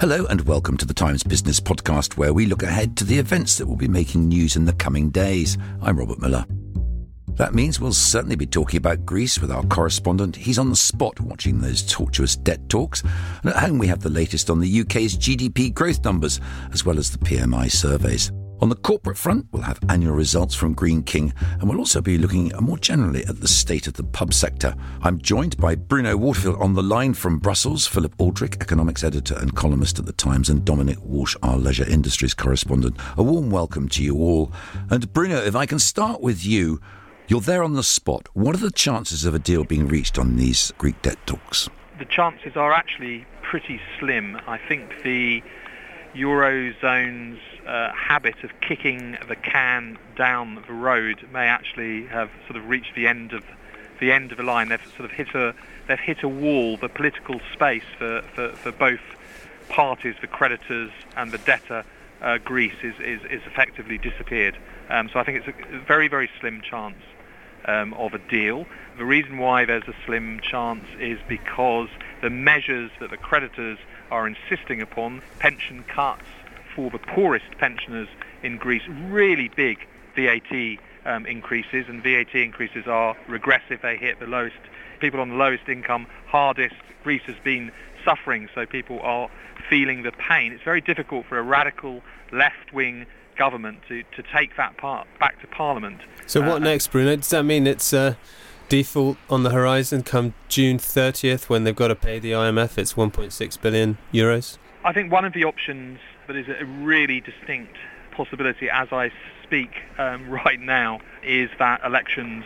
Hello and welcome to the Times Business Podcast, where we look ahead to the events that will be making news in the coming days. I'm Robert Miller. That means we'll certainly be talking about Greece with our correspondent. He's on the spot watching those tortuous debt talks. And at home, we have the latest on the UK's GDP growth numbers, as well as the PMI surveys. On the corporate front, we'll have annual results from Greene King, and we'll also be looking more generally at the state of the pub sector. I'm joined by Bruno Waterfield on the line from Brussels, Philip Aldrick, economics editor and columnist at The Times, and Dominic Walsh, our leisure industries correspondent. A warm welcome to you all. And Bruno, if I can start with you, you're there on the spot. What are the chances of a deal being reached on these Greek debt talks? The chances are actually pretty slim. I think the Eurozone's uh, habit of kicking the can down the road may actually have sort of reached the end of the end of the line. They've sort of hit a they've hit a wall. The political space for, for, for both parties, the creditors and the debtor, uh, Greece, is, is, is effectively disappeared. Um, so I think it's a very very slim chance um, of a deal. The reason why there's a slim chance is because the measures that the creditors are insisting upon, pension cuts for the poorest pensioners in Greece, really big VAT um, increases, and VAT increases are regressive. They hit the lowest people on the lowest income hardest. Greece has been suffering, so people are feeling the pain. It's very difficult for a radical left-wing government to, to take that part back to Parliament. So what uh, next, Bruno? Does that mean it's uh, default on the horizon come June 30th when they've got to pay the IMF its 1.6 billion euros? I think one of the options that is a really distinct possibility as I speak um, right now is that elections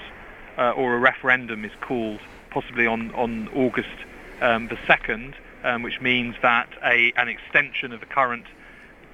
uh, or a referendum is called possibly on, on August um, the 2nd, um, which means that a, an extension of the current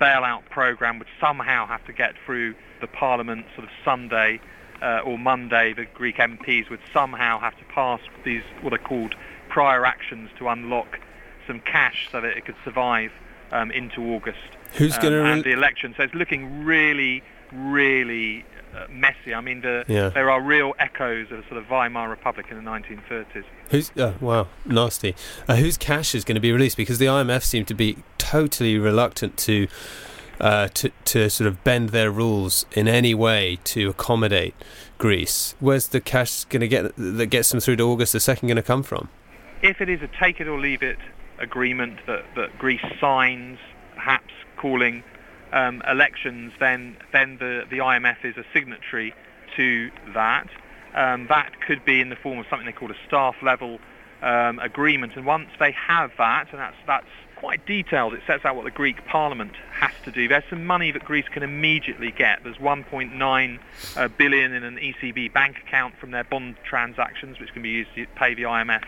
bailout program would somehow have to get through the Parliament sort of Sunday uh, or Monday, the Greek MPs would somehow have to pass these what are called prior actions to unlock some cash so that it could survive um, into August. Who's um, going to and the election? So it's looking really, really uh, messy. I mean, the, yeah. there are real echoes of a sort of Weimar Republic in the 1930s. Who's uh, wow, nasty. Uh, whose cash is going to be released? Because the IMF seem to be totally reluctant to uh, to to sort of bend their rules in any way to accommodate Greece. Where's the cash going to get that gets them through to August the second going to come from? If it is a take it or leave it agreement that, that Greece signs, perhaps calling um, elections, then then the the IMF is a signatory to that. Um, that could be in the form of something they call a staff level um, agreement, and once they have that, and that's that's quite detailed. It sets out what the Greek Parliament has to do. There's some money that Greece can immediately get. There's 1.9 uh, billion in an ECB bank account from their bond transactions, which can be used to pay the IMF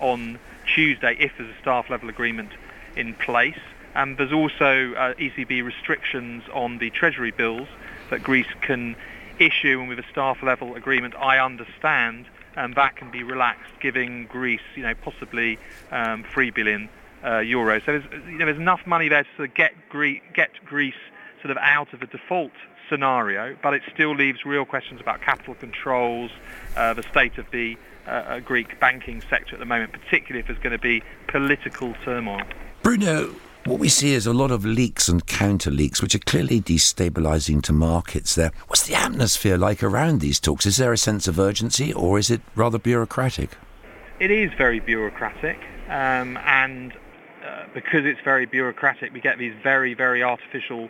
on Tuesday if there's a staff level agreement in place. And there's also uh, ECB restrictions on the Treasury bills that Greece can issue, and with a staff level agreement, I understand, and that can be relaxed, giving Greece, you know, possibly um, three billion euros. So there's, you know, there's enough money there to sort of get, Greece, get Greece sort of out of the default scenario, but it still leaves real questions about capital controls, uh, the state of the uh, uh Greek banking sector at the moment, particularly if there's going to be political turmoil. Bruno, what we see is a lot of leaks and counter leaks, which are clearly destabilising to markets there. What's the atmosphere like around these talks? Is there a sense of urgency or is it rather bureaucratic? It is very bureaucratic, um, and uh, because it's very bureaucratic, we get these very, very artificial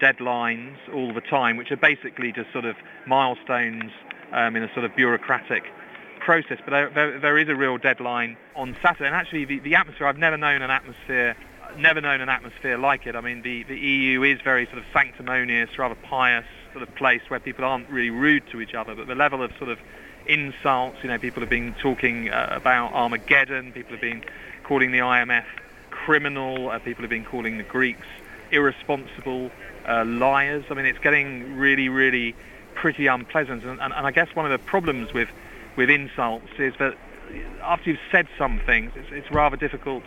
deadlines all the time, which are basically just sort of milestones um, in a sort of bureaucratic process. But there, there, there is a real deadline on Saturday, and actually the, the atmosphere, I've never known an atmosphere never known an atmosphere like it. I mean, the, the EU is very sort of sanctimonious, rather pious sort of place where people aren't really rude to each other, but the level of sort of insults. You know, people have been talking uh, about Armageddon. People have been calling the IMF criminal. Uh, people have been calling the Greeks irresponsible uh, liars. I mean, it's getting really, really pretty unpleasant. And, and, and, I guess one of the problems with, with insults is that after you've said some things, it's, it's rather difficult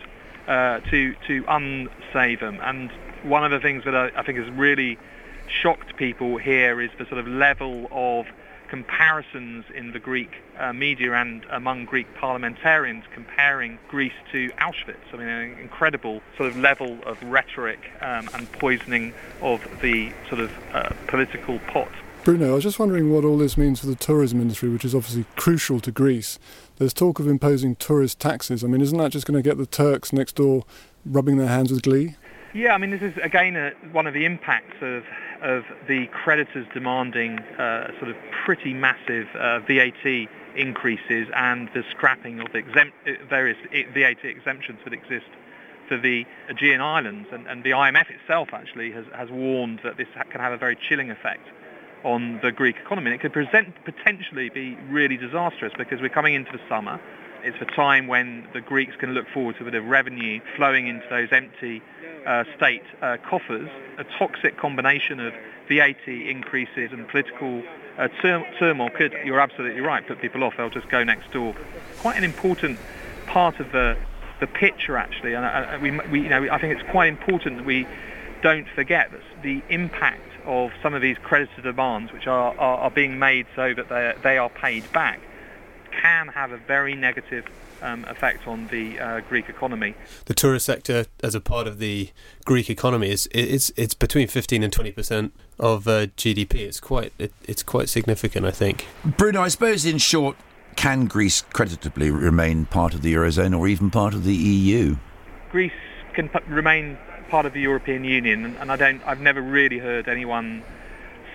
uh, to, to unsay them. And one of the things that I, I think has really shocked people here is the sort of level of comparisons in the Greek uh, media and among Greek parliamentarians comparing Greece to Auschwitz. I mean, an incredible sort of level of rhetoric um, and poisoning of the sort of uh, political pot. Bruno, I was just wondering what all this means for the tourism industry, which is obviously crucial to Greece. There's talk of imposing tourist taxes. I mean, isn't that just going to get the Turks next door rubbing their hands with glee? Yeah, I mean, this is again a, one of the impacts of of the creditors demanding uh, sort of pretty massive uh, VAT increases and the scrapping of exempt, uh, various VAT exemptions that exist for the Aegean Islands. And, and the IMF itself actually has, has warned that this can have a very chilling effect on the Greek economy. And it could present, potentially be really disastrous because we're coming into the summer. It's a time when the Greeks can look forward to a bit of revenue flowing into those empty uh, state uh, coffers. A toxic combination of VAT increases and political uh, turmoil could, you're absolutely right, put people off. They'll just go next door. Quite an important part of the the picture actually, and uh, we, we, you know, I think it's quite important that we don't forget that the impact of some of these creditor demands, which are, are, are being made so that they they are paid back, can have a very negative um, effect on the uh, Greek economy. The tourist sector, as a part of the Greek economy, is it's it's between fifteen and twenty percent of uh, GDP. It's quite it, it's quite significant, I think. Bruno, I suppose in short, can Greece creditably remain part of the eurozone or even part of the EU? Greece can p- remain part of the European Union, and, and I don't. I've never really heard anyone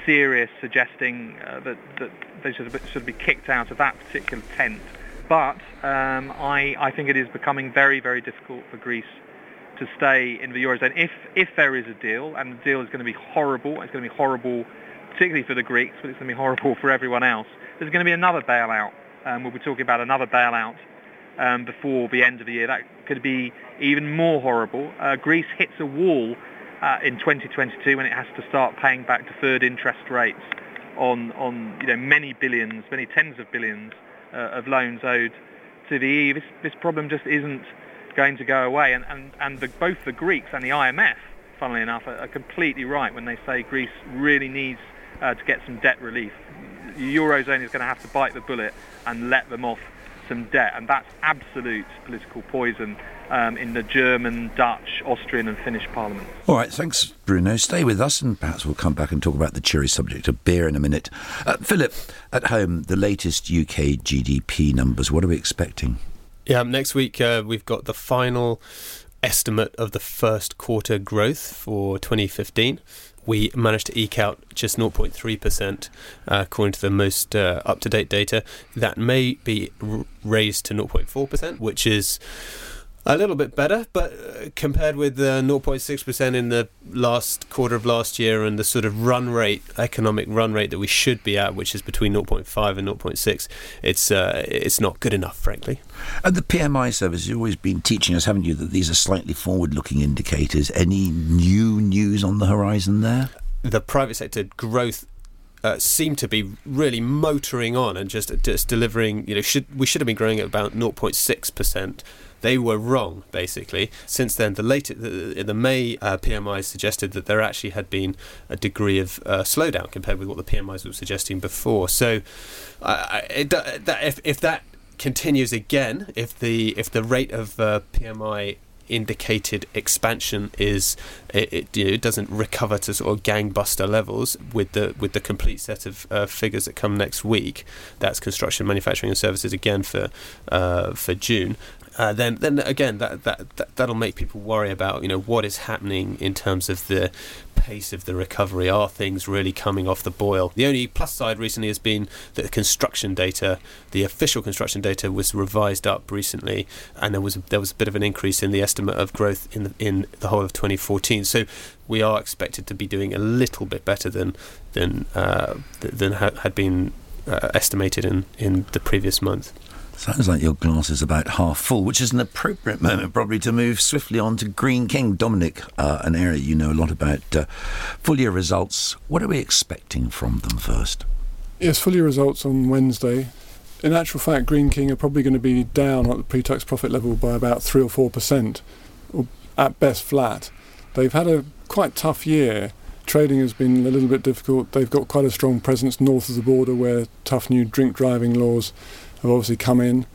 serious suggesting uh, that, that they should, should be kicked out of that particular tent. But um, I, I think it is becoming very, very difficult for Greece to stay in the Eurozone. If, if there is a deal, and the deal is going to be horrible, it's going to be horrible particularly for the Greeks, but it's going to be horrible for everyone else. There's going to be another bailout. Um, we'll be talking about another bailout um, before the end of the year. That could be even more horrible. Uh, Greece hits a wall in 2022 when it has to start paying back deferred interest rates on, on you know, many billions, many tens of billions uh, of loans owed to the EU. This, this problem just isn't going to go away. And, and, and the, both the Greeks and the IMF, funnily enough, are, are completely right when they say Greece really needs uh, to get some debt relief. The Eurozone is going to have to bite the bullet and let them off some debt, and that's absolute political poison um, in the German, Dutch, Austrian, and Finnish parliaments. All right, thanks, Bruno. Stay with us, and perhaps we'll come back and talk about the cheery subject of beer in a minute. Uh, Philip, at home, the latest UK GDP numbers. What are we expecting? Yeah, next week uh, we've got the final estimate of the first quarter growth for 2015 we managed to eke out just 0.3% uh, according to the most uh, up to date data. That may be r- raised to 0.4%, which is a little bit better, but uh, compared with the 0.6% in the last quarter of last year and the sort of run rate, economic run rate that we should be at, which is between 0.5 and 0.6, it's uh, it's not good enough, frankly. And the PMI service, you've always been teaching us, haven't you, that these are slightly forward-looking indicators. Any new news on the horizon there? The private sector growth uh, seem to be really motoring on and just just delivering. You know, should we should have been growing at about 0.6 percent they were wrong, basically. Since then, the late the, the May uh, PMI suggested that there actually had been a degree of uh, slowdown compared with what the PMIs were suggesting before. So, uh, it, that, if if that continues again, if the if the rate of uh, PMI indicated expansion is it, it, you know, doesn't recover to sort of gangbuster levels with the with the complete set of uh, figures that come next week. That's construction, manufacturing, and services again for uh, for June uh, then then again that, that that that'll make people worry about you know what is happening in terms of the pace of the recovery. Are things really coming off the boil? The only plus side recently has been that the construction data, the official construction data, was revised up recently, and there was there was a bit of an increase in the estimate of growth in the, in the whole of 2014. So we are expected to be doing a little bit better than than uh, than had been uh, estimated in, in the previous month. Sounds like your glass is about half full, which is an appropriate moment probably to move swiftly on to Greene King. Dominic, uh, an area you know a lot about. Uh, full year results, what are we expecting from them first? Yes, full year results on Wednesday. In actual fact, Greene King are probably going to be down at the pre tax profit level by about 3 or 4%, or at best flat. They've had a quite tough year. Trading has been a little bit difficult. They've got quite a strong presence north of the border where tough new drink driving laws have obviously come in,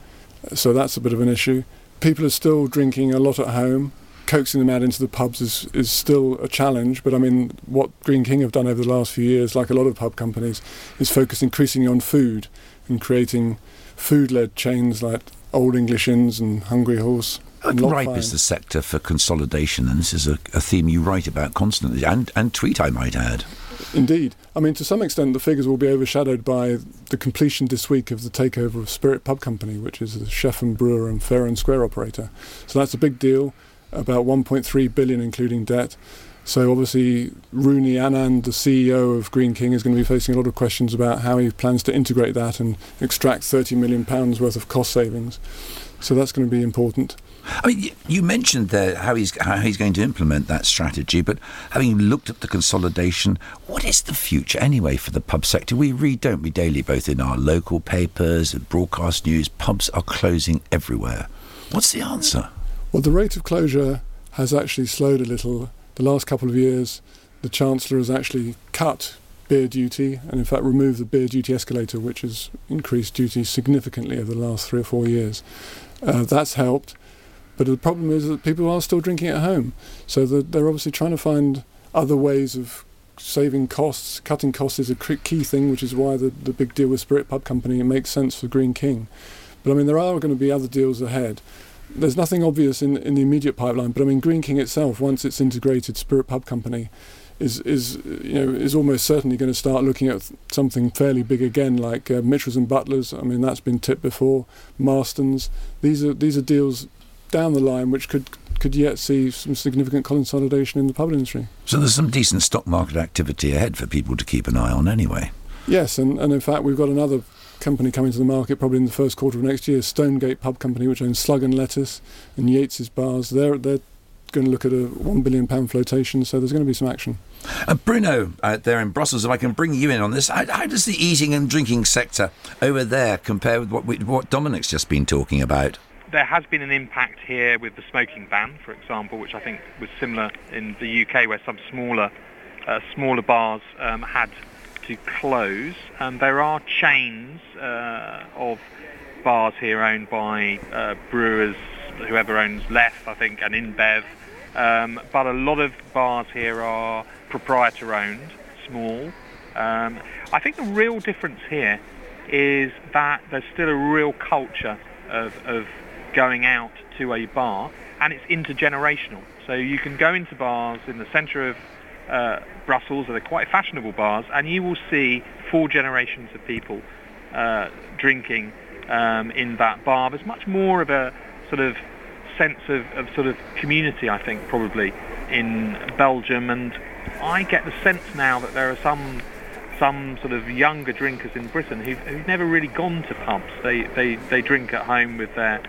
so that's a bit of an issue. People are still drinking a lot at home. Coaxing them out into the pubs is, is still a challenge, but I mean, what Greene King have done over the last few years, like a lot of pub companies, is focus increasingly on food and creating food led chains like Old English Inns and Hungry Horse. How ripe is the sector for consolidation? And this is a, a theme you write about constantly and, and tweet, I might add. Indeed. I mean, to some extent, the figures will be overshadowed by the completion this week of the takeover of Spirit Pub Company, which is a chef and brewer and Fayre and Square operator. So that's a big deal, about 1.3 billion including debt. So obviously, Rooney Anand, the CEO of Greene King, is going to be facing a lot of questions about how he plans to integrate that and extract 30 million pounds worth of cost savings. So that's going to be important. I mean, you mentioned there how he's how he's going to implement that strategy, but having looked at the consolidation, what is the future anyway for the pub sector? We read, don't we, daily, both in our local papers and broadcast news. Pubs are closing everywhere. What's the answer? Well, the rate of closure has actually slowed a little. The last couple of years, the Chancellor has actually cut beer duty and, in fact, removed the beer duty escalator, which has increased duty significantly over the last three or four years. Uh, that's helped. But the problem is that people are still drinking at home. So they're obviously trying to find other ways of saving costs. Cutting costs is a key thing, which is why the, the big deal with Spirit Pub Company, it makes sense for Greene King. But I mean, there are going to be other deals ahead. There's nothing obvious in, in the immediate pipeline, but I mean, Greene King itself, once it's integrated Spirit Pub Company, is is you know is almost certainly going to start looking at something fairly big again, like uh, Mitchells and Butlers. I mean, that's been tipped before. Marston's. These are these are deals down the line which could could yet see some significant consolidation in the pub industry. So there's some decent stock market activity ahead for people to keep an eye on anyway. Yes, and, and in fact we've got another company coming to the market probably in the first quarter of next year, Stonegate Pub Company, which owns Slug and Lettuce and Yates's Bars. They're they're going to look at a one billion pound flotation, so there's going to be some action. Uh, Bruno, out there in Brussels, if I can bring you in on this, how, how does the eating and drinking sector over there compare with what we, what Dominic's just been talking about? there has been an impact here with the smoking ban, for example, which I think was similar in the UK, where some smaller uh, smaller bars um, had to close. Um, there are chains uh, of bars here owned by uh, brewers, whoever owns Leffe, I think, and InBev. Um, but a lot of bars here are proprietor owned, small. Um, I think the real difference here is that there's still a real culture of, of going out to a bar, and it's intergenerational. So you can go into bars in the centre of uh, Brussels, they're quite fashionable bars, and you will see four generations of people uh, drinking um, in that bar. There's much more of a sort of sense of, of sort of community, I think, probably in Belgium, and I get the sense now that there are some some sort of younger drinkers in Britain who've, who've never really gone to pubs. They, they, they drink at home with their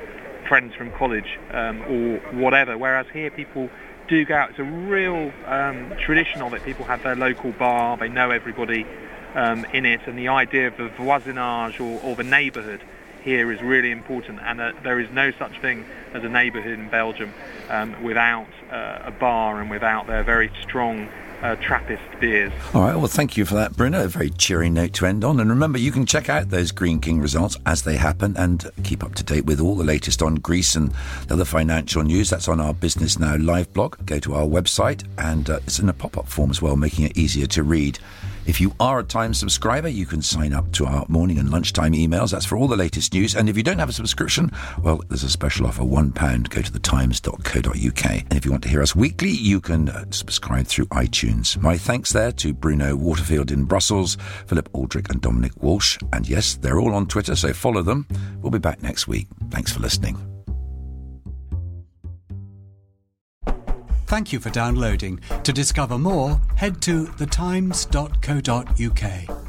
friends from college um, or whatever. Whereas here, people do go out. It's a real um, tradition of it. People have their local bar. They know everybody um, in it, and the idea of the voisinage or, or the neighbourhood here is really important. And uh, there is no such thing as a neighbourhood in Belgium um, without uh, a bar and without their very strong uh, Trappist beers. All right, well, thank you for that, Bruno. A very cheery note to end on. And remember, you can check out those Greene King results as they happen and keep up to date with all the latest on Greece and the other financial news. That's on our Business Now live blog. Go to our website, and uh, it's in a pop up form as well, making it easier to read. If you are a Times subscriber, you can sign up to our morning and lunchtime emails. That's for all the latest news. And if you don't have a subscription, well, there's a special offer £1. Go to thetimes.co.uk. And if you want to hear us weekly, you can uh, subscribe through iTunes. My thanks there to Bruno Waterfield in Brussels, Philip Aldrick, and Dominic Walsh. And yes, they're all on Twitter, so follow them. We'll be back next week. Thanks for listening. Thank you for downloading. To discover more, head to thetimes.co.uk.